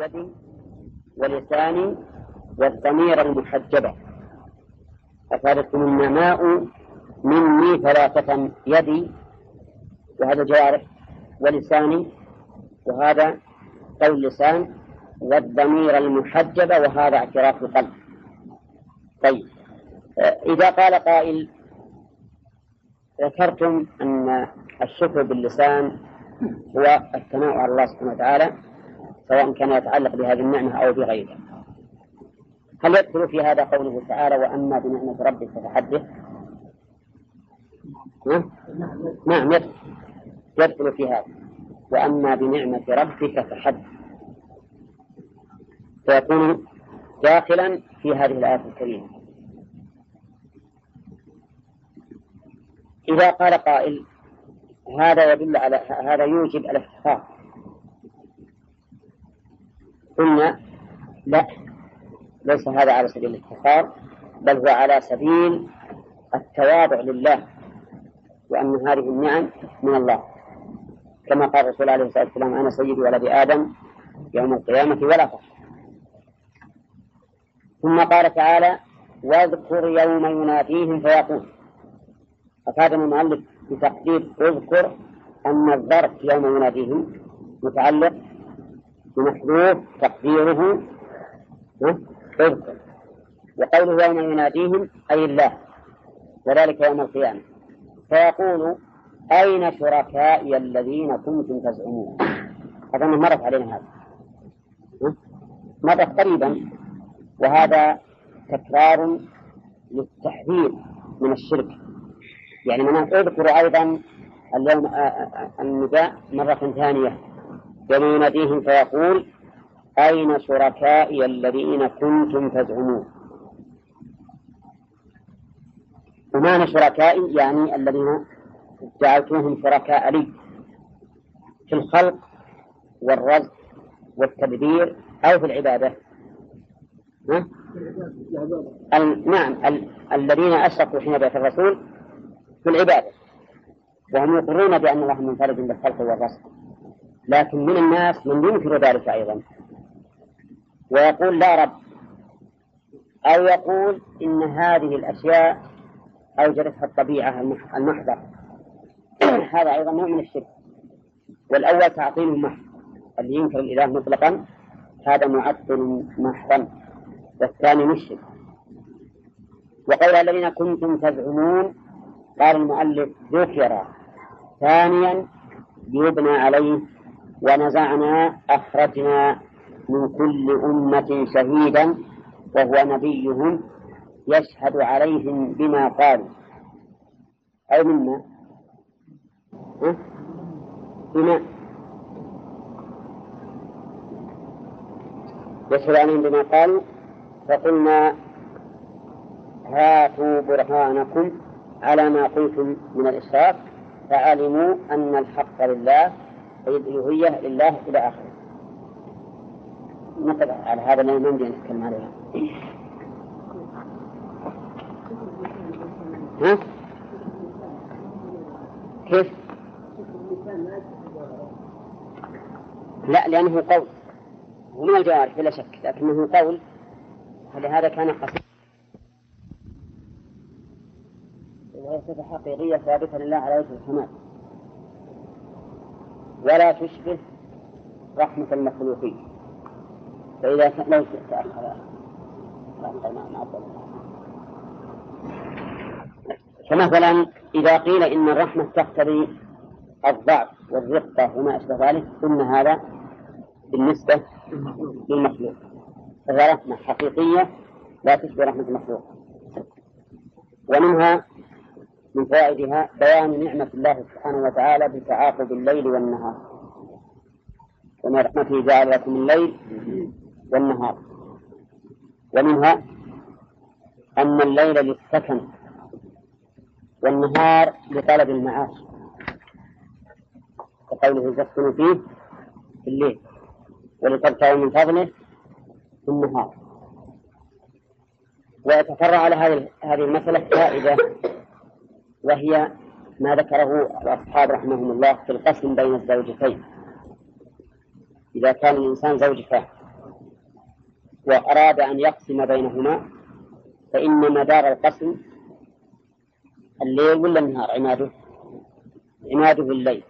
يدي ولساني والضمير المحجبة. أفادتكم النماء مني ثلاثة يدي وهذا جوارح ولساني وهذا قول لسان والضمير المحجبة وهذا اعتراف القلب. طيب إذا قال قائل ذكرتم أن الشكر باللسان هو الثناء على الله سبحانه وتعالى سواء كان يتعلق بهذه النعمة أو بغيرها هل يدخل في هذا قوله تعالى وأما بنعمة ربك فحدث؟ نعم. يدخل يدخل في هذا. وأما بنعمة ربك فحدث. فيكون داخلا في هذه الآية الكريمة. إذا قال قائل هذا يدل على هذا يوجب الافتخار قلنا لا ليس هذا على سبيل الافتخار بل هو على سبيل التواضع لله وأن هذه النعم من الله. كما قال الرسول عليه الصلاة والسلام أنا سيد ولد آدم يوم القيامة ولا فخر ثم قال تعالى واذكر يوم يناديهم فيقول. أفادنا المؤلف بتقدير اذكر أن الظرف يوم يناديهم متعلق بمحذوف تقديره. اذكر. وقوله يوم يناديهم أي الله. وذلك يوم القيامة. فيقول أين شركائي الذين كنتم تزعمون؟ أظن مرت علينا هذا. مرت قريبا. وهذا تكرار للتحذير من الشرك. يعني من أذكر أيضا اليوم النداء مرة ثانية. يناديهم فيقول أين شركائي الذين كنتم تزعمون? ومعنى شركائي يعني الذين جعلتوهم شركاء لي في الخلق والرزق والتدبير أو في العبادة. ها؟ نعم ال... الذين أشركوا حين بعث الرسول في العبادة. وهم يقرون بأن الله منفرد بالخلق والرزق. لكن من الناس من ينكر ذلك أيضا. ويقول لا رب. أو يقول إن هذه الأشياء أوجدتها الطبيعة المحضة هذا أيضا نوع من الشرك. والأول تعطيل محض اللي ينكر الإله مطلقا هذا معطل محضا. والثاني مشرك وقول الذين كنتم تزعمون قال المؤلف ذكر ثانيا يبنى عليه ونزعنا أخرجنا من كل أمة شهيدا وهو نبيهم يشهد عليهم بما قالوا. أو مما بما؟ يشهد عليهم بما قالوا. فقلنا هاتوا برهانكم على ما قلتم من الإشراك فعلموا أن الحق لله. أي الألوهية لله إلى آخره. نقل على هذا ما يمدي أن نتكلم عليه. ها؟ كيف؟ لا لأنه قول. ومن الجوارح بلا شك لكنه قول. فلهذا كان قصير. وهي صفة حقيقية ثابتة لله على وجه الكمال ولا تشبه رحمة المخلوقين. فإذا لو تأخر فمثلا إذا قيل إن الرحمة تقتضي الضعف والرقة وما أشبه ذلك ثم هذا بالنسبة للمخلوق. فهي رحمة حقيقية لا تشبه رحمة المخلوق. ومنها من فوائدها بيان نعمة الله سبحانه وتعالى بتعاقب الليل والنهار. ومن رحمته جعل لكم الليل والنهار. ومنها أن الليل للسكن والنهار لطلب المعاش. وقوله تسكن فيه في الليل ولتبتغوا من فضله في النهار. ويتفرع على هذه هذه المسألة فائدة وهي ما ذكره الأصحاب رحمهم الله في القسم بين الزوجتين. إذا كان الإنسان زوجته وأراد أن يقسم بينهما فإن مدار القسم الليل ولا النهار؟ عماده. عماده الليل.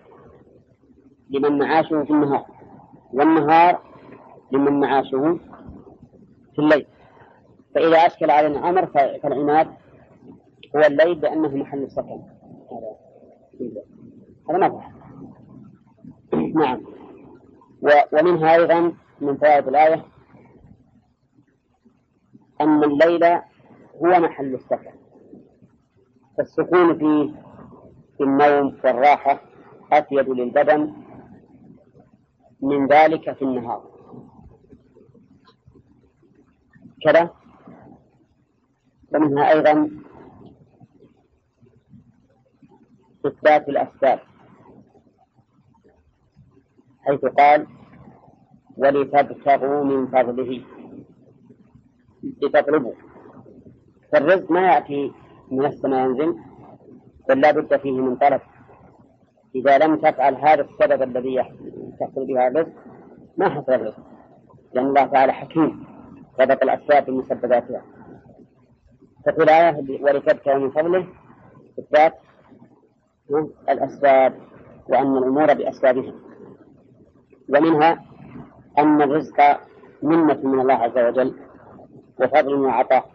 لمن معاشه في النهار. والنهار لمن معاشه في الليل. فإذا أشكل على الأمر فالعماد هو الليل لأنه محل السكن هذا ما نعم. ومنها أيضا من فوائد الآية أن الليل هو محل السكن فالسكون فيه في النوم والراحة أفيد للبدن. من ذلك في النهار. كذا. ومنها أيضا إثبات الأسباب. حيث قال ولتبتغوا من فضله. لتطلبوا. فالرزق ما يأتي من السماء ينزل بل لا بد فيه من طلب. إذا لم تفعل هذا السبب الذي تحصل بها الرزق ما حصل الرزق؟ لأن الله تعالى حكيم. سبق الأسباب بمسبباتها ففي الآية ولتبتغوا من فضله إثبات الأسباب وأن الأمور بأسبابها. ومنها أن الرزق منة من الله عز وجل وفضل وعطاء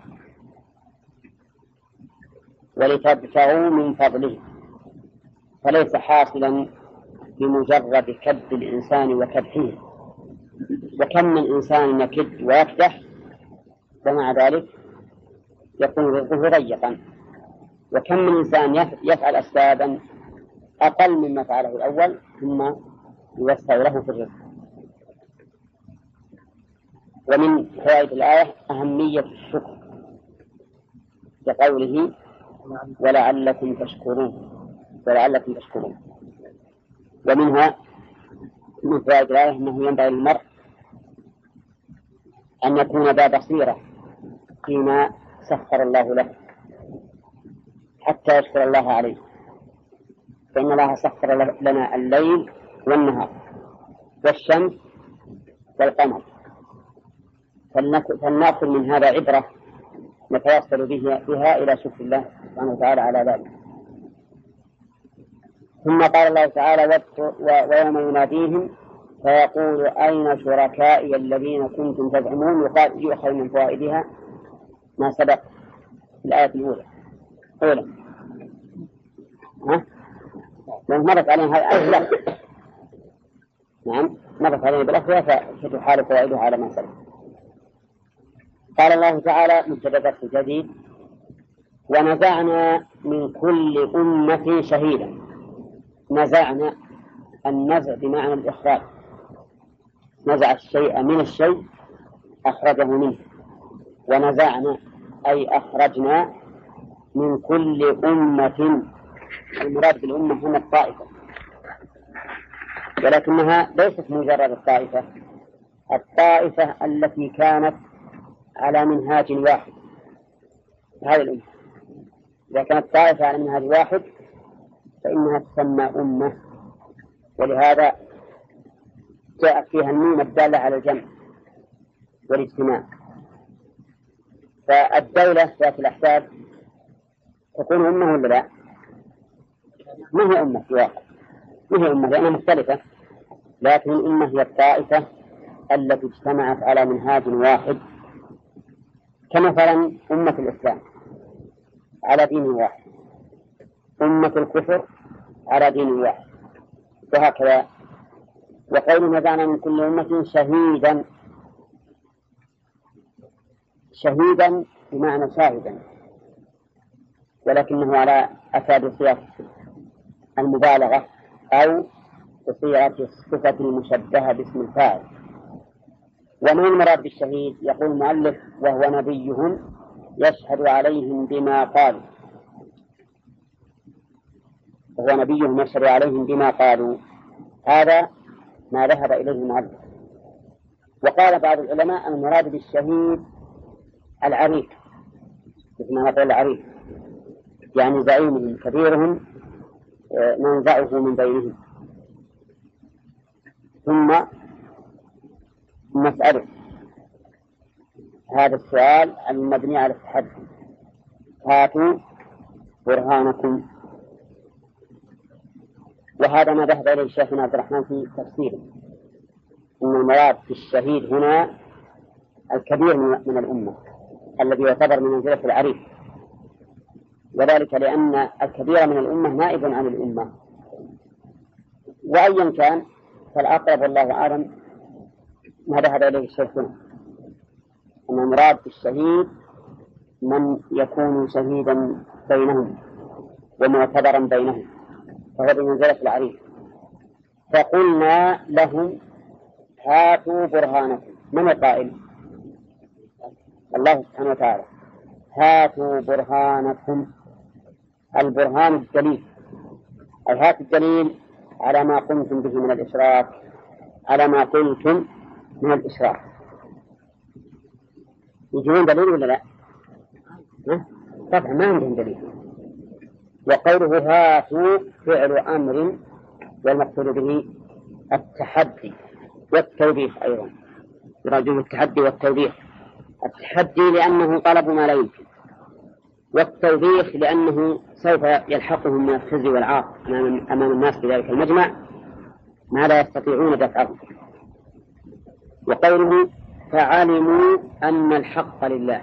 ولتبتغوا من فضله. فليس حاصلا بمجرد كد الإنسان وكدحه وكم من إنسان يكد ويكدح ومع ذلك يكون رزقه ضيقا. وكم من إنسان يفعل أسبابا أقل مما فعله الأول ثم يوسع له في الرزق. ومن فوائد الآية أهمية الشكر كقوله ولعلكم تشكرون ولعلكم تشكرون. ومنها من فوائد الآية أنه ينبغي للمرء أن يكون ذا بصيرة فيما سخر الله له. حتى يشكر الله عليه. فإن الله سخر لنا الليل والنهار والشمس والقمر. فلنأخذ من هذا عبرة نتوصل بها إلى شكر الله سبحانه وتعالى على ذلك. ثم قال الله تعالى ويوم يناديهم فيقول أين شركائي الذين كنتم تزعمون؟ يقال يؤخذ من فوائدها ما سبق في الآية الأولى. أولى ها؟ مرت علينا هذه الآية نعم. مرت علينا بلفظها فتحال فوائدها على ما سبق. قال الله تعالى مبتدا درس جديد ونزعنا من كل أمة شهيدا. نزعنا النزع بمعنى الإخراج نزع الشيء من الشيء أخرجه منه. ونزعنا أي أخرجنا من كل أمة. المراد بالأمة هنا الطائفة. ولكنها ليست مجرد الطائفة. الطائفة التي كانت على منهاج واحد. هذه الأمة. إذا كانت طائفة على منهاج واحد فإنها تسمى أمة. ولهذا جاءت فيها النون الدالة على الجمع والاجتماع. فالدولة ذات الأحساب تكون أمة ولا لا؟ ما هي أمة؟ في واقع ما هي أمة؟ لأنها مختلفة. لكن الأمة هي الطائفة التي اجتمعت على منهاج واحد كمثلا أمة الإسلام على دين واحد. أمة الكفر على دين واحد. وهكذا. وقول نزعنا من كل أمة شهيدا. شهيدا بمعنى شاهدا. ولكنه على أتى بصيغة المبالغة أو بصيغة الصفة المشبهة باسم الفاعل. وما المراد بالشهيد؟ يقول المؤلف وهو نبيهم يشهد عليهم بما قالوا. وهو نبيهم يشهد عليهم بما قالوا. هذا ما ذهب إليه المؤلف. وقال بعض العلماء المراد بالشهيد العريف مثل ما نقول العريف يعني زعيمهم كبيرهم آه، ننزعه من بينهم. ثم نسأله. هذا السؤال المبني على التحدي هاتوا برهانكم. وهذا ما ذهب إليه شيخنا عبد الرحمن في تفسيره. أن المراد في الشهيد هنا الكبير من الأمة الذي يعتبر من منزلة العريف. وذلك لأن الكبير من الأمة نائب عن الأمة. وأيا كان فالأقرب والله أعلم ما ذهب إليه الشيخ هنا. أن المراد بالشهيد من يكون شهيدا بينهم ومعتبرا بينهم فهو بمنزلة العريف فقلنا لهم هاتوا برهانكم. من القائل؟ الله سبحانه وتعالى. هاتوا برهانكم. البرهان الدليل أي هات الدليل على ما قمتم به من الإشراك على ما قلتم من الإشراك يجيبون دليل ولا لا؟ طبعا ما عندهم دليل. وقوله هاتوا فعل أمر والمقصود به التحدي والتوبيخ أيضا. يراد التحدي والتوبيخ. التحدي لأنه طلب ما لا يمكن. والتوبيخ لأنه سوف يلحقهم من الخزي والعار أمام الناس في ذلك المجمع ما لا يستطيعون دفعه وقوله فعلموا أن الحق لله.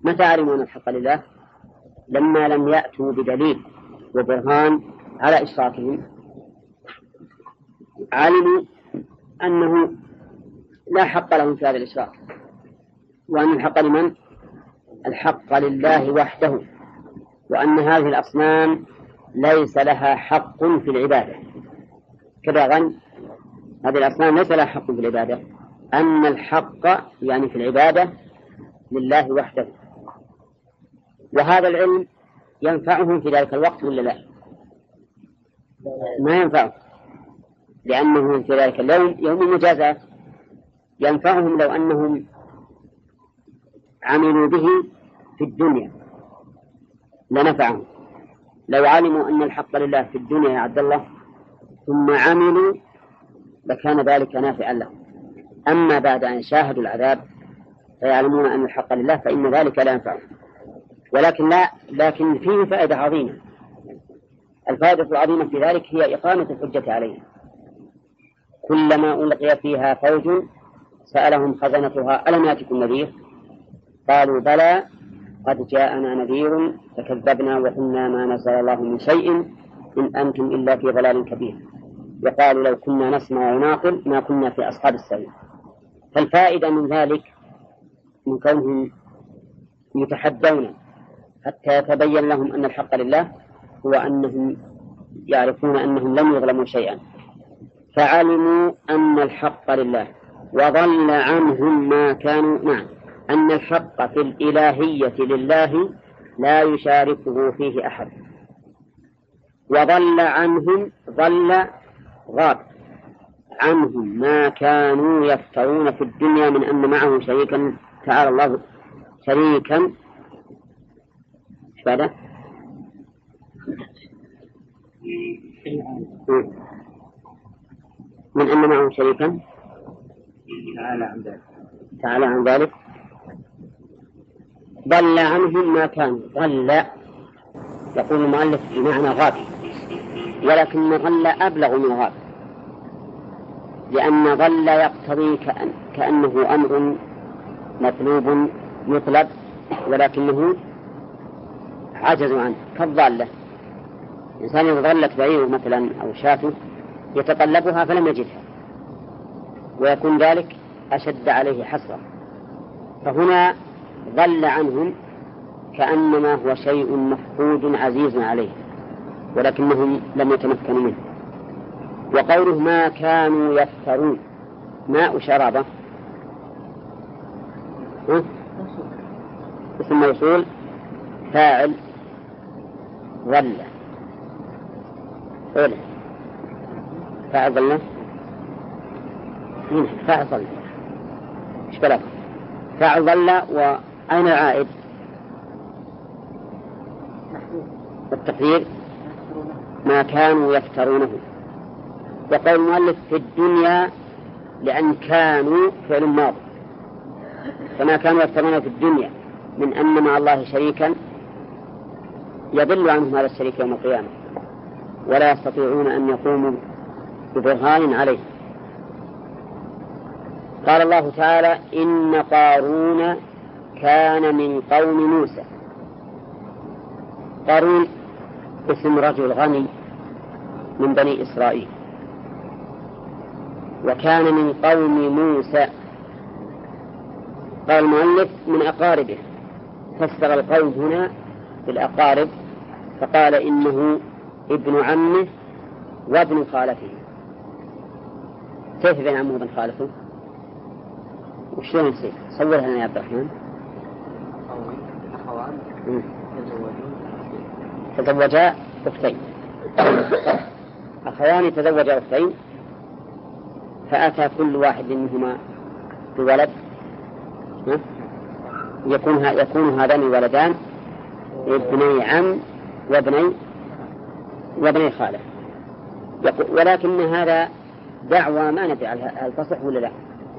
متى علموا أن الحق لله؟ لما لم يأتوا بدليل وبرهان على إشراكهم. علموا أنه لا حق لهم في هذا الإشراك. وأن الحق لمن؟ الحق لله وحده وأن هذه الأصنام ليس لها حق في العبادة. كذا غن هذه الأصنام ليس لها حق في العبادة. أن الحق يعني في العبادة لله وحده. وهذا العلم ينفعهم في ذلك الوقت ولا لا؟ ما ينفعهم لأنه في ذلك اليوم يوم المجازات. ينفعهم لو أنهم عملوا به في الدنيا. لنفعهم لو علموا أن الحق لله في الدنيا يا عبد الله ثم عملوا لكان ذلك نافعا لهم. أما بعد أن شاهدوا العذاب فيعلمون أن الحق لله فإن ذلك لا ينفعهم ولكن لا لكن فيه فائدة عظيمة. الفائدة العظيمة في ذلك هي إقامة الحجة عليهم. كلما ألقي فيها فوج سألهم خزنتها ألم يأتكم نذير؟ قالوا بلى قد جاءنا نذير فكذبنا وقلنا ما نزل الله من شيء إن أنتم إلا في ضلال كبير. وقالوا لو كنا نسمع ونعقل ما كنا في أصحاب السبيل فالفائدة من ذلك من كونهم يتحدون حتى يتبين لهم أن الحق لله هو أنهم يعرفون أنهم لم يظلموا شيئا. فعلموا أن الحق لله وضل عنهم ما كانوا نعم. أن الحق في الإلهية لله لا يشاركه فيه أحد. وضل عنهم ضل غاب عنهم ما كانوا يفترون في الدنيا من أن معه شريكا تعالى الله شريكا. بعده؟ من أن معه شريكا؟ تعالى عن ذلك. تعالى عن ذلك. ضل عنهم ما كانوا. ضل. يقول المؤلف بمعنى غاب ولكن ضل أبلغ من غاب لأن ظل يقتضي كأن كأنه أمر مطلوب يطلب ولكنه عجز عنه. كالضالة. الإنسان إذا ظلت بعيره مثلا أو شاته يتطلبها فلم يجدها. ويكون ذلك أشد عليه حسرة. فهنا ضل عنهم كأنما هو شيء مفقود عزيز عليه ولكنهم لم يتمكنوا منه. وقوله ما كانوا يفترون ماء شرابة اسم موصول فاعل ظل. أولى فاعل ظل. فاعل ظل. إيش فاعل ظل وأين العائد التقدير ما كانوا يفترونه. وقول المؤلف في الدنيا لأن كانوا فعل ماضي. فما كانوا يفترون في الدنيا من أن مع الله شريكا يضل عنهم هذا الشريك يوم القيامة. ولا يستطيعون أن يقوموا ببرهان عليه. قال الله تعالى إن قارون كان من قوم موسى قارون اسم رجل غني من بني إسرائيل وكان من قوم موسى قال المؤلف من أقاربه فسر القوم هنا بالأقارب فقال إنه ابن عمه وابن خالته كيف بين عمه وابن خالته؟ وشلون يصير؟ صورها لنا يا عبد الرحمن. تزوجا أختين. أخوان تزوجا أختين فأتى كل واحد منهما بولد يكون يكون هذان الولدان ابني عم وابني وابني خالة. ولكن هذا دعوى ما ندري هل تصح ولا لا.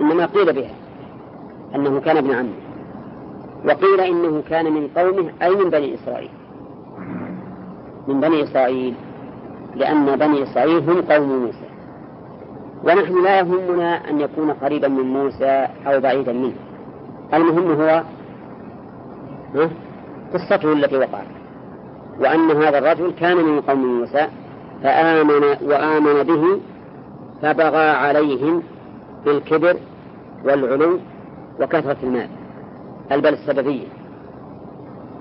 إنما قيل بها أنه كان ابن عمه. وقيل إنه كان من قومه أي من بني إسرائيل؟ من بني إسرائيل لأن بني إسرائيل هم قوم موسى. ونحن لا يهمنا أن يكون قريبا من موسى أو بعيدا منه. المهم هو قصته التي وقعت. وأن هذا الرجل كان من قوم موسى فآمن وآمن به فبغى عليهم بالكبر والعلو وكثرة المال. البل السببية.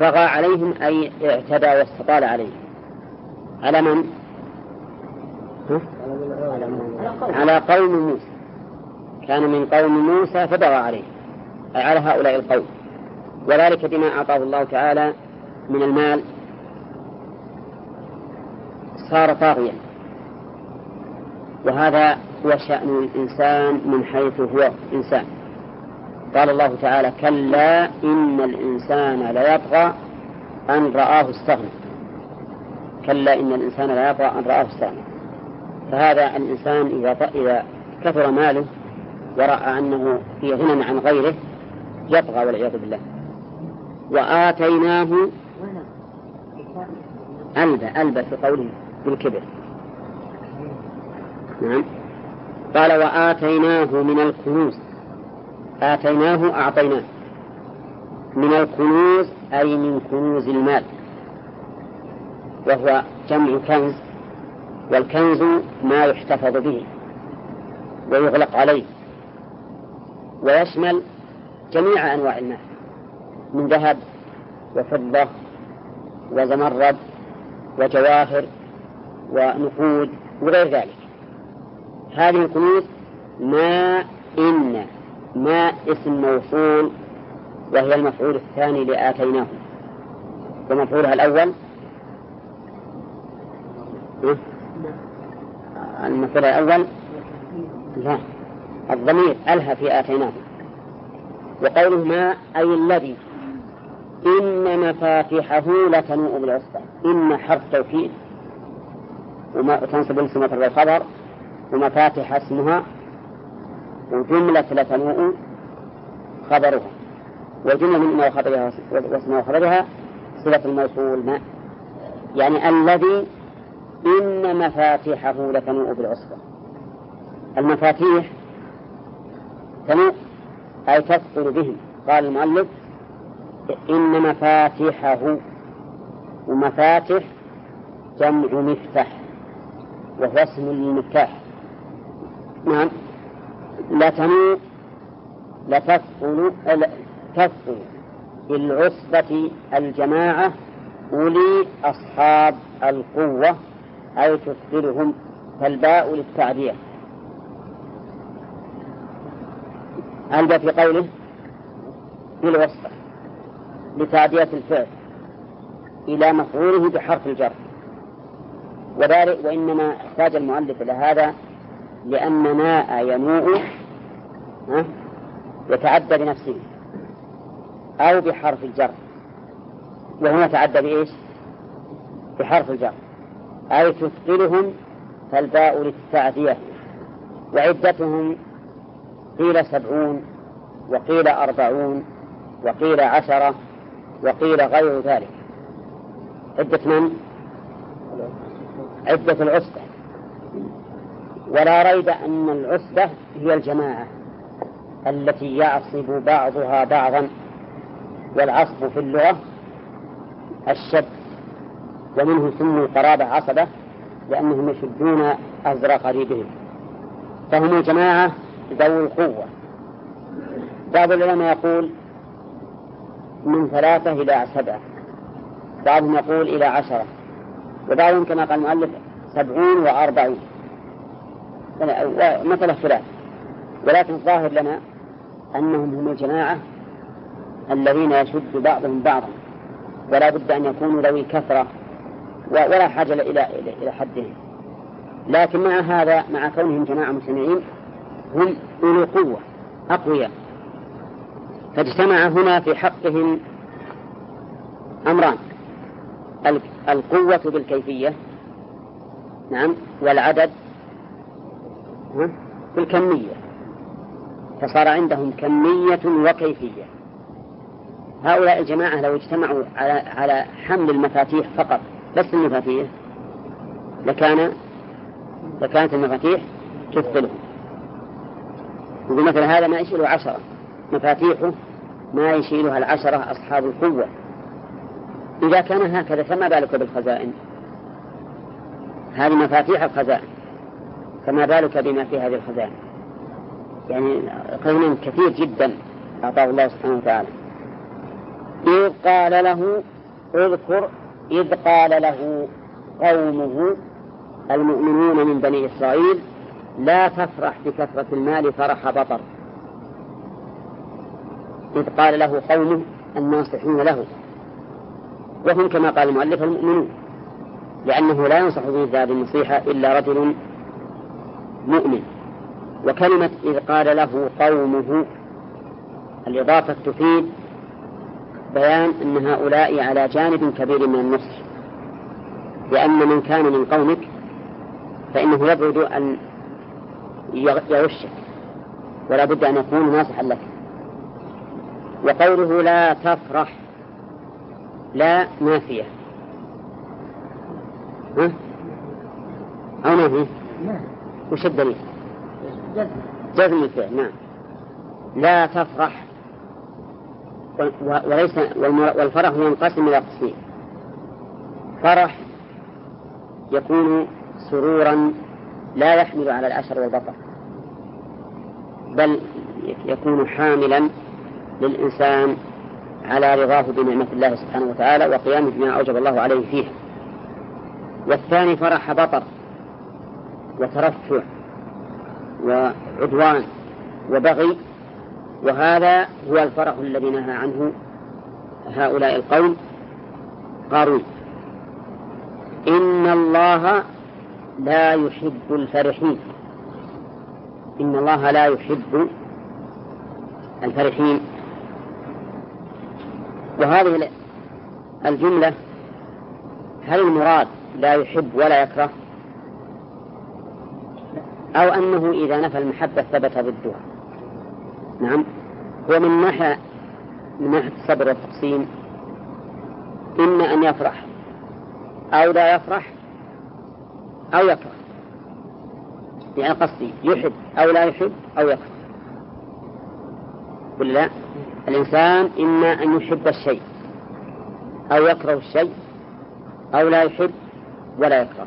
بغى عليهم أي اعتدى واستطال عليهم. على من؟ على قوم موسى. كان من قوم موسى فبغى عليه أي على هؤلاء القوم. وذلك بما أعطاه الله تعالى من المال. صار طاغيا. وهذا هو شأن الإنسان من حيث هو إنسان. قال الله تعالى كلا إن الإنسان ليطغى أن رآه استغنى. كلا إن الإنسان لا يطغى أن رآه استغنى. فهذا الإنسان إذا إذا كثر ماله ورأى أنه في غنى عن غيره يطغى والعياذ بالله. وآتيناه ألبى ألبى في قوله بالكبر. نعم. قال وآتيناه من الكنوز. آتيناه أعطيناه. من الكنوز أي من كنوز المال. وهو جمع كنز والكنز ما يحتفظ به ويغلق عليه. ويشمل جميع أنواع المال من ذهب وفضة وزمرد وجواهر ونقود وغير ذلك. هذه الكنوز ما إن ما اسم موصول وهي المفعول الثاني لآتيناه ومفعولها الأول؟ المفعول الأول؟ لا. الضمير ألهى في آتيناه. وقوله ما أي الذي إن مفاتحه لتنوء بالعصبة. إن حرف توكيد وما تنصب الاسم الخبر. ومفاتح اسمها وجملة لتنوء خبرها وجملة من وخبرها واسمها وخبرها صلة الموصول ما؟ يعني الذي إن مفاتيحه لتنوء بالعصبة. المفاتيح تنوء أي تثقل بهم. قال المؤلف إن مفاتيحه ومفاتح جمع مفتاح وهو اسم للمفتاح نعم. لتنوء لتثقل تثقل بالعصبة الجماعة أولي أصحاب القوة أي تثقلهم فالباء للتعدية ألبى في قوله بالوصفة لتعدية الفعل إلى مفعوله بحرف الجر. وذلك وإنما احتاج المؤلف إلى هذا لأن ماء ينوء يتعدى بنفسه أو بحرف الجر. وهنا يتعدى بإيش؟ بحرف الجر. أي تثقلهم فالباء للتعدية. وعدتهم قيل سبعون وقيل أربعون وقيل عشرة وقيل غير ذلك. عدة من؟ عدة العصبة ولا ريب أن العصبة هي الجماعة التي يعصب بعضها بعضا والعصب في اللغة الشد ومنه سموا قرابة عصبة لأنهم يشدون أزر قريبهم. فهم جماعة ذوي القوة. بعض العلماء يقول من ثلاثة إلى سبعة. بعضهم يقول إلى عشرة. وبعضهم كما قال المؤلف سبعون وأربعون مثل اختلاف ولكن الظاهر لنا أنهم هم الجماعة الذين يشد بعضهم بعضا ولا بد أن يكونوا ذوي كثرة ولا حاجة إلى إلى حدهم. لكن مع هذا مع كونهم جماعة مجتمعين هم أولو قوة أقوياء. فاجتمع هنا في حقهم أمران. القوة بالكيفية نعم والعدد بالكمية. فصار عندهم كمية وكيفية. هؤلاء الجماعة لو اجتمعوا على على حمل المفاتيح فقط بس المفاتيح لكان لكانت المفاتيح تثقلهم يقول مثلا هذا ما يشيله عشرة. مفاتيحه ما يشيلها العشرة أصحاب القوة. إذا كان هكذا فما بالك بالخزائن؟ هذه مفاتيح الخزائن. فما بالك بما في هذه الخزائن يعني قيم كثير جدا أعطاه الله سبحانه وتعالى. إذ قال له اذكر إذ قال له قومه المؤمنون من بني إسرائيل لا تفرح بكثرة المال فرح بطر. إذ قال له قومه الناصحين له. وهم كما قال المؤلف المؤمنون لأنه لا ينصح هذه النصيحة إلا رجل مؤمن. وكلمة إذ قال له قومه الإضافة تفيد بيان أن هؤلاء على جانب كبير من النصح لأن من كان من قومك فإنه يبعد أن يغشك ولا بد أن يكون ناصحا لك. وقوله لا تفرح لا نافية. ها؟ أو نافية؟ وش الدليل؟ جزم الفعل نعم. لا تفرح. وليس والفرح ينقسم إلى قسمين. فرح يكون سرورا لا يحمل على الأشر والبطر بل يكون حاملا للإنسان على رضاه بنعمة الله سبحانه وتعالى وقيامه بما أوجب الله عليه فيه والثاني فرح بطر. وترفع وعدوان وبغي وهذا هو الفرح الذي نهى عنه هؤلاء القوم. قارون إن الله لا يحب الفرحين. إن الله لا يحب الفرحين. وهذه الجملة هل المراد لا يحب ولا يكره؟ أو أنه إذا نفى المحبة ثبت ضدها نعم. هو من ناحية من ناحية الصبر والتقسيم. إما أن يفرح أو لا يفرح أو يكره. يعني قصدي يحب أو لا يحب أو يكره. ولا لا؟ الإنسان إما أن يحب الشيء أو يكره الشيء أو لا يحب ولا يكره.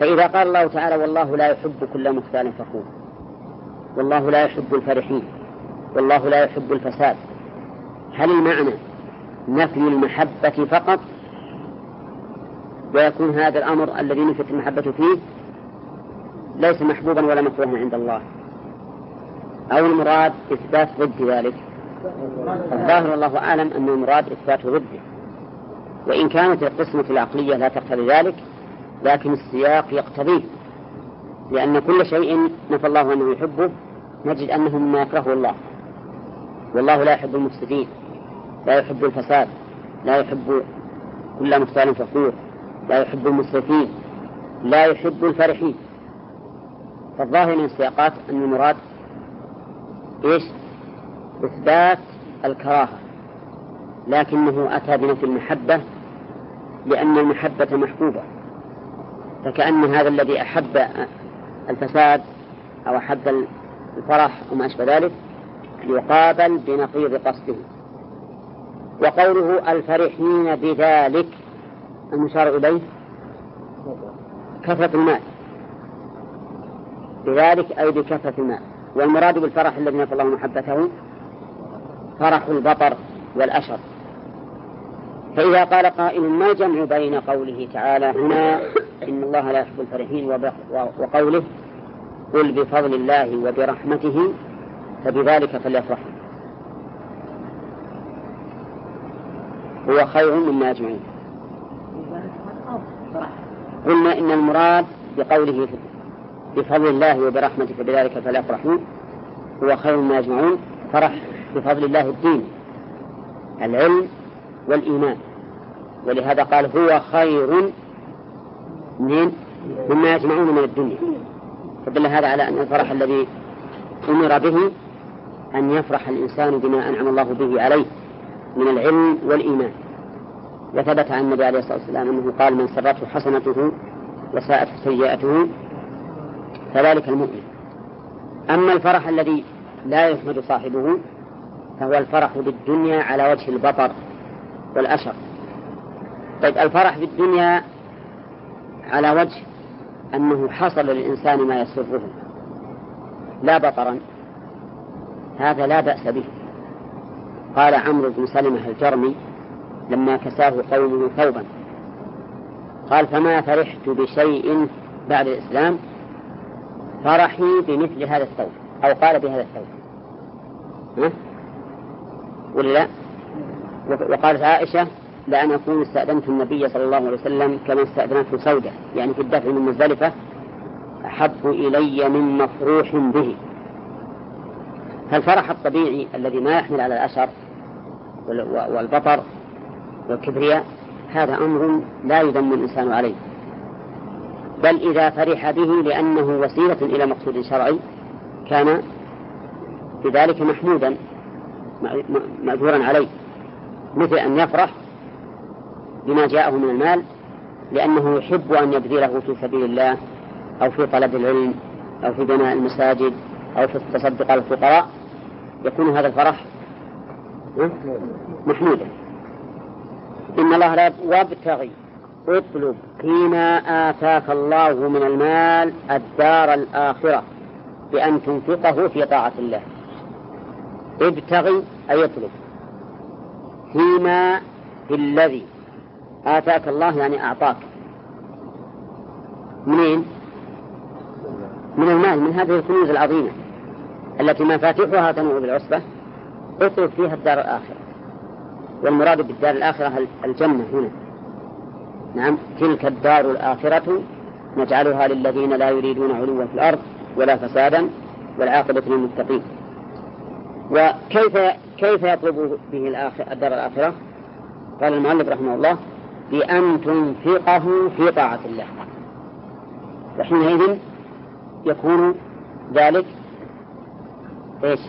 فإذا قال الله تعالى والله لا يحب كل مختال فخور. والله لا يحب الفرحين. والله لا يحب الفساد. هل المعنى نفي المحبة فقط؟ ويكون هذا الأمر الذي نفت المحبة فيه ليس محبوبا ولا مكروها عند الله. أو المراد إثبات ضد ذلك. الظاهر والله أعلم أن المراد إثبات ضده. وإن كانت القسمة العقلية لا تقتضي ذلك لكن السياق يقتضيه. لأن كل شيء نفى الله أنه يحبه نجد أنه مما يكرهه الله. والله لا يحب المفسدين لا يحب الفساد لا يحب كل مختال فخور لا يحب المسرفين لا يحب الفرحين. فالظاهر من السياقات أن المراد إيش؟ إثبات الكراهة. لكنه أتى بنفي المحبة لأن المحبة محبوبة. فكأن هذا الذي أحب الفساد أو أحب الفرح وما أشبه ذلك يقابل بنقيض قصده. وقوله الفرحين بذلك المشار إليه كثرة المال بذلك أي بكثرة المال والمراد بالفرح الذي نفى الله محبته فرح البطر والأشر. فإذا قال قائل ما الجمع بين قوله تعالى هنا إن الله لا يحب الفرحين وقوله قل بفضل الله وبرحمته فبذلك فليفرحوا. هو خير مما يجمعون قلنا إن المراد بقوله بفضل الله وبرحمته فبذلك فليفرحوا. هو خير مما يجمعون فرح بفضل الله الدين العلم والإيمان. ولهذا قال هو خير من مما يجمعون من الدنيا. فدل هذا على أن الفرح الذي أمر به أن يفرح الإنسان بما أنعم الله به عليه من العلم والإيمان. وثبت عن النبي عليه الصلاة والسلام أنه قال من سرته حسنته وساءته سيئته فذلك المؤمن. أما الفرح الذي لا يحمد صاحبه فهو الفرح بالدنيا على وجه البطر والأشر. طيب الفرح بالدنيا على وجه أنه حصل للإنسان ما يسره. لا بطرا. هذا لا بأس به. قال عمرو بن سلمة الجرمي لما كساه قومه ثوبا. قال فما فرحت بشيء بعد الإسلام؟ فرحي بمثل هذا الثوب أو قال بهذا الثوب. ها؟ ولا وقالت عائشة لأن أكون استأذنت النبي صلى الله عليه وسلم كما استأذنته سودة يعني في الدفع من مزدلفة أحب إلي من مفروح به. فالفرح الطبيعي الذي ما يحمل على الأشر والبطر والكبرياء هذا أمر لا يذم الإنسان عليه. بل إذا فرح به لأنه وسيلة إلى مقصود شرعي كان بذلك محمودا مأجورا عليه. مثل أن يفرح بما جاءه من المال لأنه يحب أن يبذله في سبيل الله أو في طلب العلم أو في بناء المساجد أو في التصدق على الفقراء. يكون هذا الفرح محمودا إن الله لا وابتغي اطلب فيما آتاك الله من المال الدار الآخرة بأن تنفقه في طاعة الله. ابتغي أي اطلب فيما في الذي آتاك الله يعني أعطاك. منين؟ من المال من هذه الكنوز العظيمة التي مفاتيحها تنوع بالعصبة. اطلب فيها الدار الآخرة. والمراد بالدار الآخرة الجنة هنا. نعم تلك الدار الآخرة نجعلها للذين لا يريدون علوا في الأرض ولا فسادا والعاقبة للمتقين. وكيف كيف يطلب به الدار الآخرة؟ قال المؤلف رحمه الله بأن تنفقه في طاعة الله. وحينئذ يكون ذلك إيش؟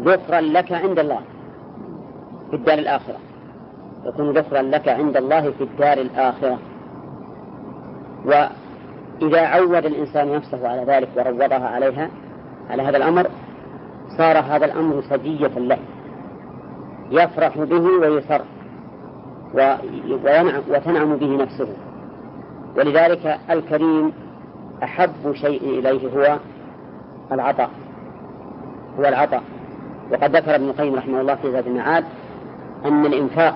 ذكرا لك عند الله في الدار الآخرة. يكون ذكرا لك عند الله في الدار الآخرة. وإذا عود الإنسان نفسه على ذلك وروضها عليها على هذا الأمر صار هذا الأمر سجية له. يفرح به ويسر. وتنعم به نفسه. ولذلك الكريم أحب شيء إليه هو العطاء. هو العطاء. وقد ذكر ابن القيم رحمه الله في زاد المعاد أن الإنفاق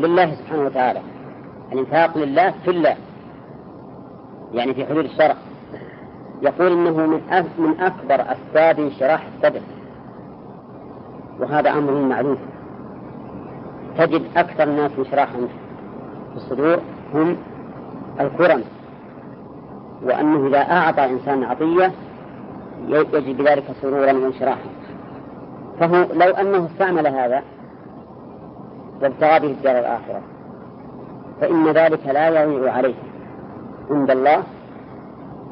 لله سبحانه وتعالى الإنفاق لله في الله يعني في حدود الشرع. يقول إنه من من أكبر أسباب انشراح الصدر وهذا أمر معروف. تجد أكثر الناس انشراحا في الصدور هم الكرم وأنه إذا أعطى إنسان عطية يجد بذلك سرورا وانشراحا. فهو لو أنه استعمل هذا وابتغى به الدار الآخرة فإن ذلك لا يضيع عليه عند الله.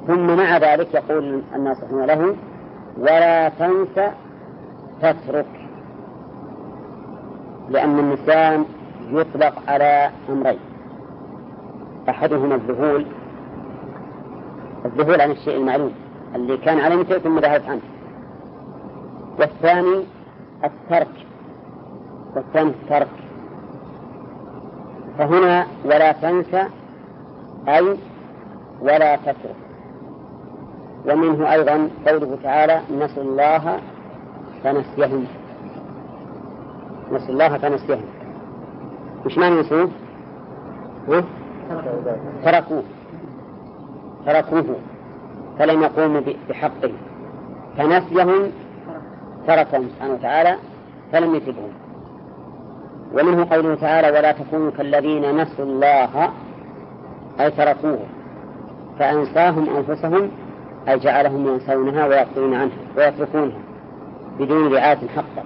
ثم مع ذلك يقول الناصحون له ولا تنس تترك لأن النسيان يطلق على أمرين. أحدهما الذهول الذهول عن الشيء المعلوم اللي كان عليه مثل ثم ذهبت عنه. والثاني الترك والثاني الترك. فهنا ولا تنسى أي ولا تترك. ومنه أيضا قوله تعالى نسوا الله فنسيهم. نسوا الله فنسيهم وش معنى نسوه؟ تركوه. تركوه. فلم يقوموا بحقه. فنسيهم تركهم سبحانه وتعالى فلم يتبهم ومنه قوله تعالى ولا تكونوا كالذين نسوا الله أي تركوه. فأنساهم أنفسهم أي جعلهم ينسونها ويغفلون عنها ويتركونها بدون رعاية حقا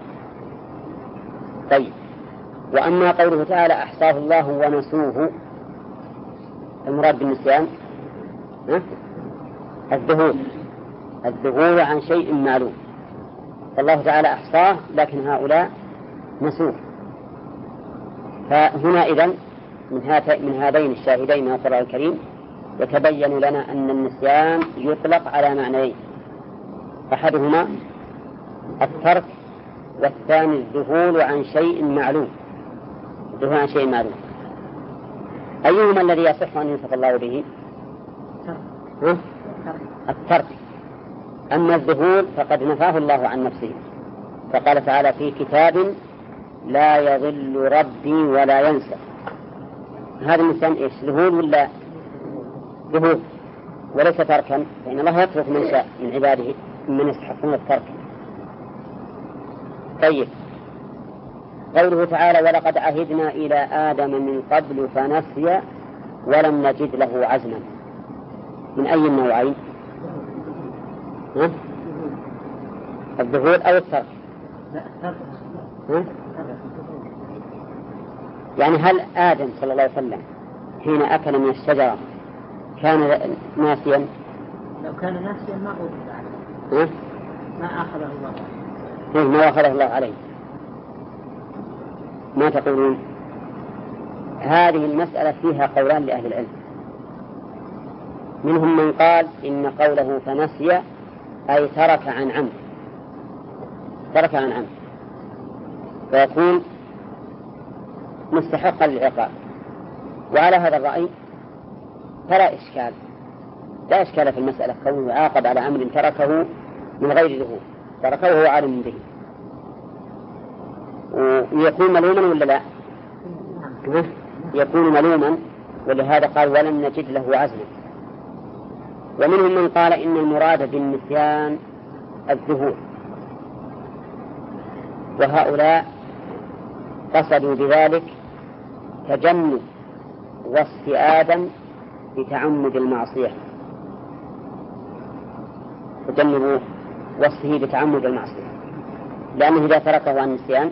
طيب. وأما قوله تعالى أحصاه الله ونسوه المراد بالنسيان الذهول. الذهول عن شيء معلوم. فالله تعالى أحصاه لكن هؤلاء نسوه. فهنا إذن من, من هذين الشاهدين من القرآن الكريم يتبين لنا أن النسيان يطلق على معنيين. أحدهما الترك والثاني الذهول عن شيء معلوم. الذهول عن شيء معلوم. أيهما الذي يصح أن ينصف الله به؟ ها؟ الترك. أما الذهول فقد نفاه الله عن نفسه. فقال تعالى في كتاب لا يضل ربي ولا ينسى. هذا الإنسان إيش ذهول ولا ذهول؟ وليس تركا. فإن الله يترك من شاء من عباده من يستحقون الترك. طيب. قوله تعالى ولقد عهدنا إلى آدم من قبل فنسي ولم نجد له عزما. من أي النوعين؟ ها؟ الظهور أو الترك ها؟ يعني هل آدم صلى الله عليه وسلم حين أكل من الشجرة كان ناسيا؟ لو كان ناسيا ما عليه ما أخذه الله. ما أخذه الله عليه ما تقولون؟ هذه المسألة فيها قولان لأهل العلم. منهم من قال إن قوله فنسي أي ترك عن عمد. ترك عن عمد. فيكون مستحقا للعقاب. وعلى هذا الرأي فلا إشكال. لا إشكال في المسألة. كونه يعاقب على أمر تركه من غير ذهول. تركه وهو عالم به. ويكون ملوما ولا لا؟ يكون ملوما ولهذا قال ولم نجد له عزما ومنهم من قال إن المراد بالنسيان الذهول. وهؤلاء قصدوا بذلك تجنب وصف آدم بتعمد المعصية. تجنب وصفه بتعمد المعصية. لأنه إذا تركه عن النسيان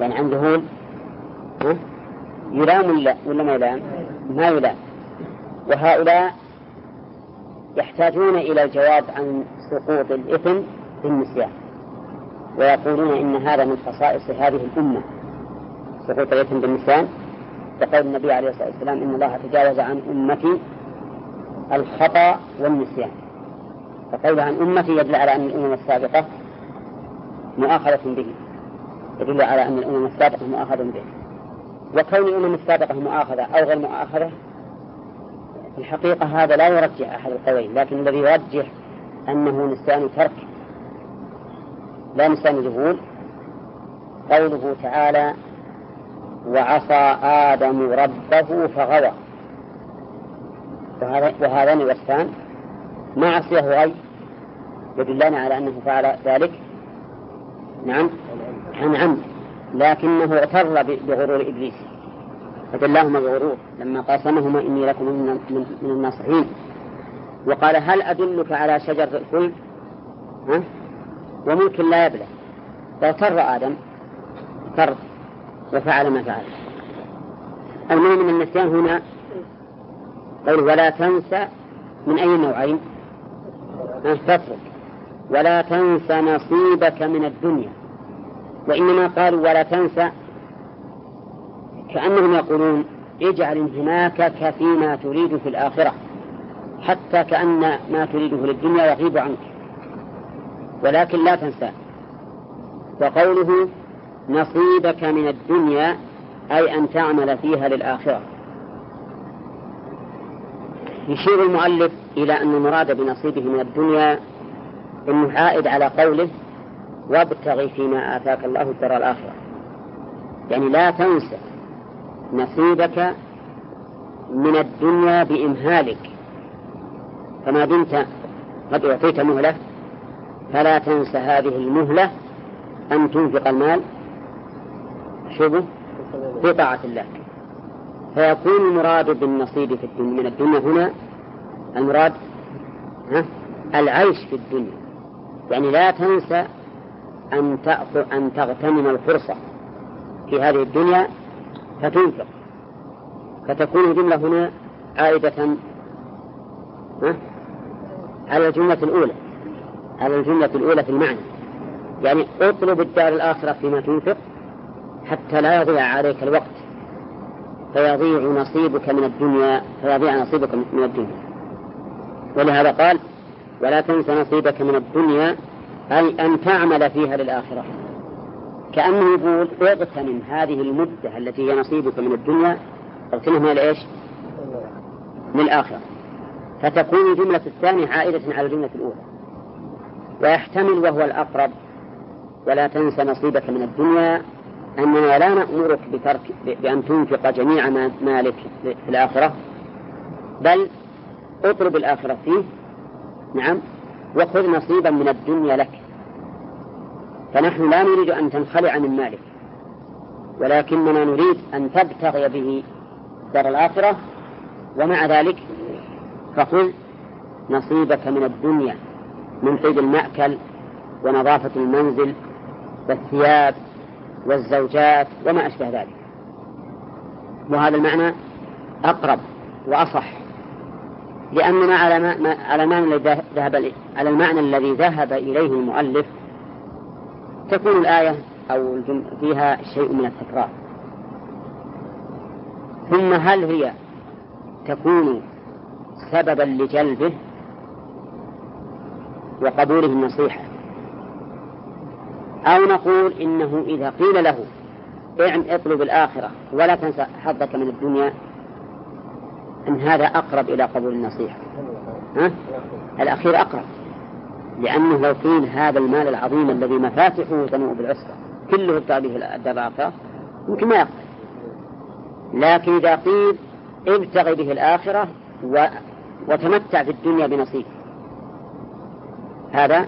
يعني عن ذهول يلام ولا ولا ما يلام؟ ما يلام. وهؤلاء يحتاجون إلى الجواب عن سقوط الإثم بالنسيان ويقولون إن هذا من خصائص هذه الأمة سقوط الإثم بالنسيان. كقول النبي عليه الصلاة والسلام إن الله تجاوز عن أمتي الخطأ والنسيان. فقول عن أمتي يدل على أن الأمم السابقة مؤاخذة به. يدل على أن الأمم السابقة مؤاخذة به. وكون الأمم السابقة مؤاخذة أو غير مؤاخذة في الحقيقة هذا لا يرجح أحد القولين لكن الذي يرجح أنه نسيان ترك لا نسيان ذهول. قوله تعالى وعصى آدم ربه فغوى. وهذان الوصفان ما عصيه غي يدلان على أنه فعل ذلك. نعم. عن عمد لكنه اغتر بغرور إبليس. فدلاهما بغرور. لما قاسمهما إني لكم من, الناصحين. وقال هل أدلك على شجر الخلد ها؟ وممكن لا يبلغ. فاغتر آدم. اغتر وفعل ما فعل. المهم من النسيان هنا قول ولا تنسى من أي نوعين؟ تترك ولا تنس نصيبك من الدنيا. وإنما قالوا ولا تنسى كأنهم يقولون اجعل انهماكك فيما تريد في الآخرة حتى كأن ما تريده للدنيا يغيب عنك. ولكن لا تنسى وقوله نصيبك من الدنيا أي أن تعمل فيها للآخرة. يشير المؤلف إلى أن المراد بنصيبه من الدنيا أنه عائد على قوله وابتغي فيما آتاك الله الدار الآخرة. يعني لا تنسى نصيبك من الدنيا بإمهالك. فما دمت قد أعطيت مهلة فلا تنسى هذه المهلة أن تنفق المال. شبه في طاعة الله. فيكون المراد بالنصيب في الدنيا من الدنيا هنا المراد ها؟ العيش في الدنيا. يعني لا تنسى أن أن تغتنم الفرصة في هذه الدنيا فتنفق. فتكون الجملة هنا عائدة على الجملة الأولى على الجملة الأولى في المعنى. يعني اطلب الدار الآخرة فيما تنفق حتى لا يضيع عليك الوقت. فيضيع نصيبك من الدنيا فيضيع نصيبك من الدنيا. ولهذا قال ولا تنس نصيبك من الدنيا أي أن تعمل فيها للآخرة. كأنه يقول اغتنم هذه المدة التي هي نصيبك من الدنيا. اغتنمها لإيش؟ للآخرة. فتكون الجملة الثانية عائدة على الجملة الأولى. ويحتمل وهو الأقرب ولا تنس نصيبك من الدنيا أننا لا نأمرك بترك بأن تنفق جميع مالك في الآخرة بل اطلب الآخرة فيه. نعم. وخذ نصيبا من الدنيا لك. فنحن لا نريد أن تنخلع من مالك. ولكننا نريد أن تبتغي به دار الآخرة. ومع ذلك فخذ نصيبك من الدنيا من طيب المأكل ونظافة المنزل والثياب والزوجات وما أشبه ذلك. وهذا المعنى أقرب وأصح لأننا على ما على الذي ذهب على المعنى الذي ذهب إليه المؤلف تكون الآية أو فيها شيء من التكرار. ثم هل هي تكون سببا لجلبه وقبوله النصيحة؟ أو نقول إنه إذا قيل له اطلب الآخرة ولا تنسى حظك من الدنيا أن هذا أقرب إلى قبول النصيحة. ها؟ الأخير أقرب لأنه لو قيل هذا المال العظيم الذي مفاتحه تنوء بالعسرة كله به الدار الآخرة يمكن ما يقبل. لكن إذا قيل ابتغي به الآخرة و... وتمتع في الدنيا بنصيب هذا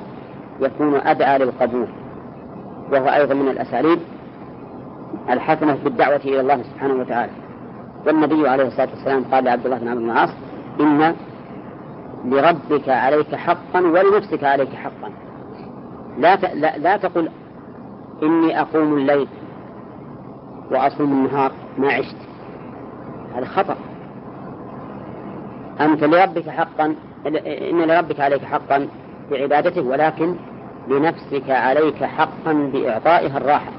يكون أدعى للقبول. وهو أيضا من الأساليب الحسنة في الدعوة إلى الله سبحانه وتعالى. والنبي عليه الصلاة والسلام قال لعبد الله بن عمرو بن العاص إن لربك عليك حقا ولنفسك عليك حقا. لا. لا, لا تقل إني أقوم الليل وأصوم النهار ما عشت. هذا خطأ. أنت لربك حقا إن لربك عليك حقا بعبادته ولكن لنفسك عليك حقا بإعطائها الراحة.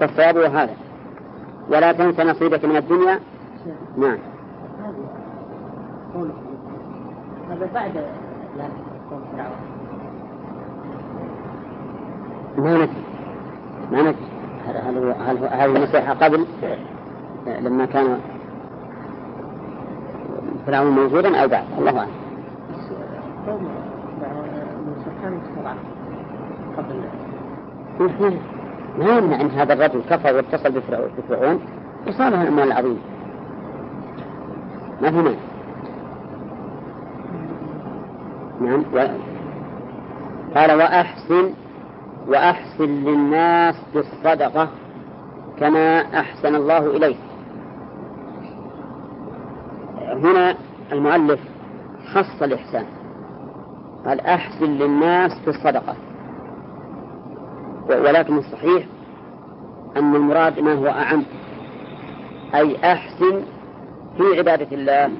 فالصواب هذا. ولا تنس نصيبك من الدنيا. نعم. هذا بعد ما ندري ما ندري هل هل هذه النصيحة قبل؟ لما كان فرعون موجودا أو بعد؟ الله أعلم. قبل ما يمنع أن هذا الرجل كفر واتصل بفرعون وصالها الأموال العظيمة ما في مانع نعم و... قال وأحسن وأحسن للناس بالصدقة كما أحسن الله إليك. هنا المؤلف خص الإحسان. قال أحسن للناس في الصدقة. ولكن الصحيح أن المراد ما هو أعم أي أحسن في عبادة الله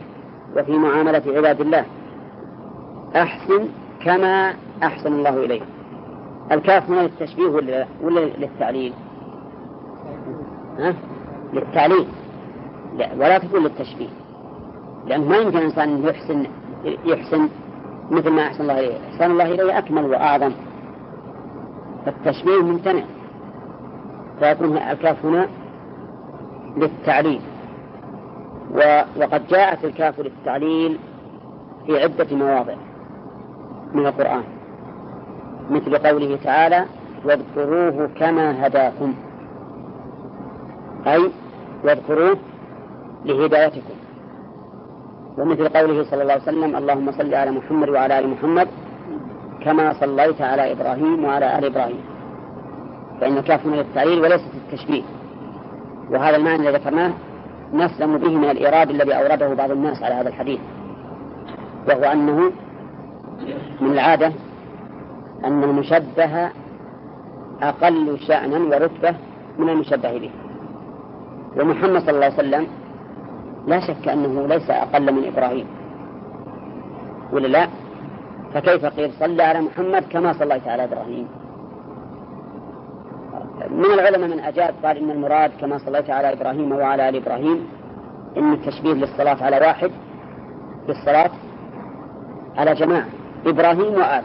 وفي معاملة عباد الله. أحسن كما أحسن الله إليه. الكاف هنا للتشبيه ولا ولا للتعليل؟ ها؟ للتعليل. لا ولا تكون للتشبيه. لأنه ما يمكن الإنسان يحسن يحسن مثل ما أحسن الله إليه. إحسان الله إليه أكمل وأعظم. فالتشبيه ممتنع. فيكون الكاف هنا للتعليل. وقد جاءت الكاف للتعليل في عدة مواضع من القرآن. مثل قوله تعالى واذكروه كما هداكم. أي واذكروه لهدايتكم. ومثل قوله صلى الله عليه وسلم اللهم صل على محمد وعلى آل محمد كما صليت على إبراهيم وعلى آل إبراهيم. فإن كاف من التعليل وليست التشبيه. وهذا المعنى الذي ذكرناه نسلم به من الإيراد الذي أورده بعض الناس على هذا الحديث. وهو أنه من العادة أن المشبه أقل شأنا ورتبة من المشبه به. ومحمد صلى الله عليه وسلم لا شك أنه ليس أقل من إبراهيم. ولا لا؟ فكيف قيل صلى على محمد كما صليت على إبراهيم؟ من العلماء من أجاب قال إن المراد كما صليت على إبراهيم وعلى آل إبراهيم إن التشبيه للصلاة على واحد بالصلاة على جماعة إبراهيم وآله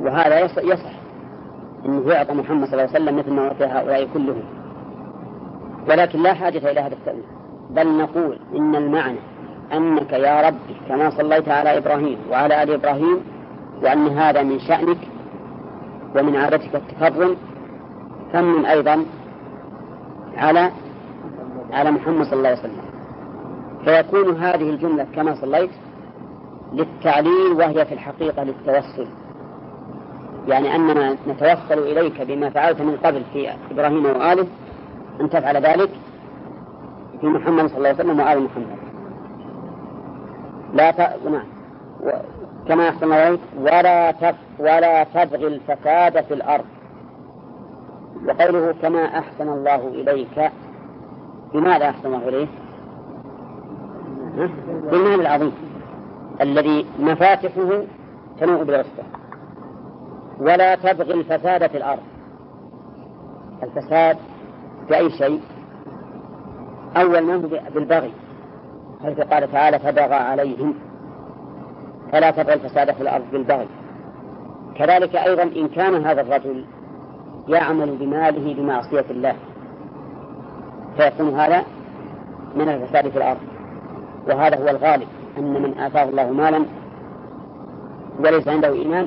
وهذا يصح أنه يعطى محمد صلى الله عليه وسلم مثل ما أعطي هؤلاء كلهم. ولكن لا حاجة إلى هذا التأويل. بل نقول إن المعنى أنك يا ربي كما صليت على إبراهيم وعلى آل إبراهيم وأن هذا من شأنك ومن عادتك التكرم فمن أيضا على على محمد صلى الله عليه وسلم. فيكون هذه الجملة كما صليت للتعليل وهي في الحقيقة للتوسل. يعني أننا نتوصل إليك بما فعلت من قبل في إبراهيم وآله أن تفعل ذلك. في محمد صلى الله عليه وسلم وآل محمد. لا ت... نعم و... كما أحسن الله ولا تف... ولا تبغي الفساد في الأرض. وقوله كما أحسن الله إليك بماذا أحسن الله إليه؟ بالمال العظيم الذي مفاتحه تنوء بالوسطى ولا تبغي الفساد في الأرض. الفساد في أي شيء؟ أول ما هو بالبغي حيث قال تعالى فبغى عليهم. فلا تبغي الفساد في الأرض بالبغي. كذلك أيضا إن كان هذا الرجل يعمل بماله بمعصية الله فيكون هذا من الفساد في الأرض. وهذا هو الغالب أن من آتاه الله مالا وليس عنده إيمان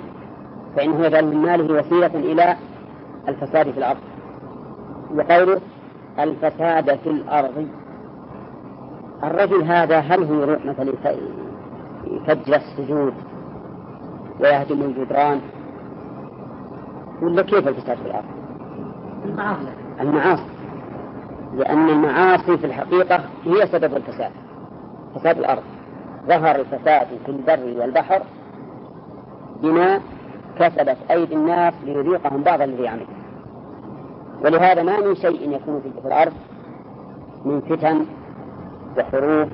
فإنه يجعل من ماله وسيلة إلى الفساد في الأرض. وقوله الفساد في الأرض. الرجل هذا هل هو يروح مثلا يفجر السجود ويهدم الجدران ولا كيف الفساد في الأرض؟ المعاصي. المعاصي. لأن المعاصي في الحقيقة هي سبب الفساد. فساد الأرض. ظهر الفساد في البر والبحر بما كسبت أيدي الناس ليذيقهم بعض الذي عملوا ولهذا ما من شيء يكون في الأرض من فتن وحروب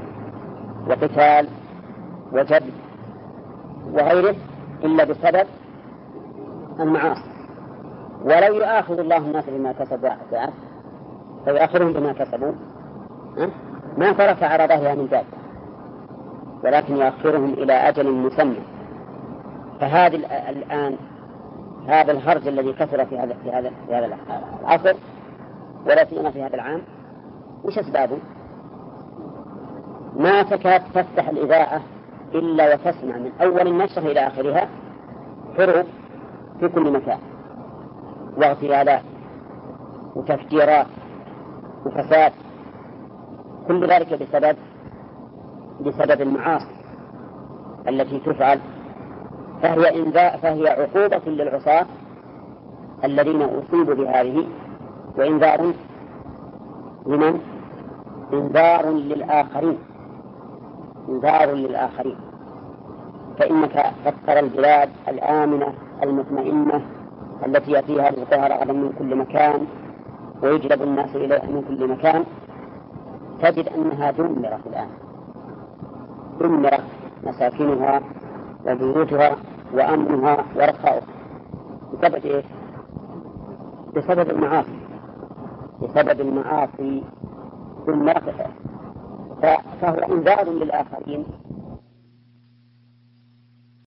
وقتال وجد وغيره إلا بسبب المعاصي. ولو يؤاخذ الله الناس بما كسبوا ساعات فيؤاخذهم بما كسبوا ما ترك على ظهرها من دابة ولكن يؤخرهم إلى أجل مسمى. فهذه الآن هذا الهرج الذي كثر في هذا في هذا في هذا العصر ولا سيما في هذا العام وش أسبابه؟ ما تكاد تفتح الإذاعة إلا وتسمع من أول النشرة إلى آخرها حروب في كل مكان واغتيالات وتفجيرات وفساد كل ذلك بسبب بسبب المعاصي التي تفعل فهي إنذاء فهي عقوبة للعصاة الذين أصيبوا بهذه. وإنذار لمن؟ إنذار للآخرين. إنذار للآخرين. فإنك قد ترى البلاد الآمنة المطمئنة التي يأتيها رزقها رغدا من كل مكان ويجلب الناس إليها من كل مكان. تجد أنها دمرت الآن. دمرت مساكنها. وبيوتها وأمنها ورخاؤها بسبب إيش؟ بسبب المعاصي. بسبب المعاصي ثم فهو إنذار للآخرين.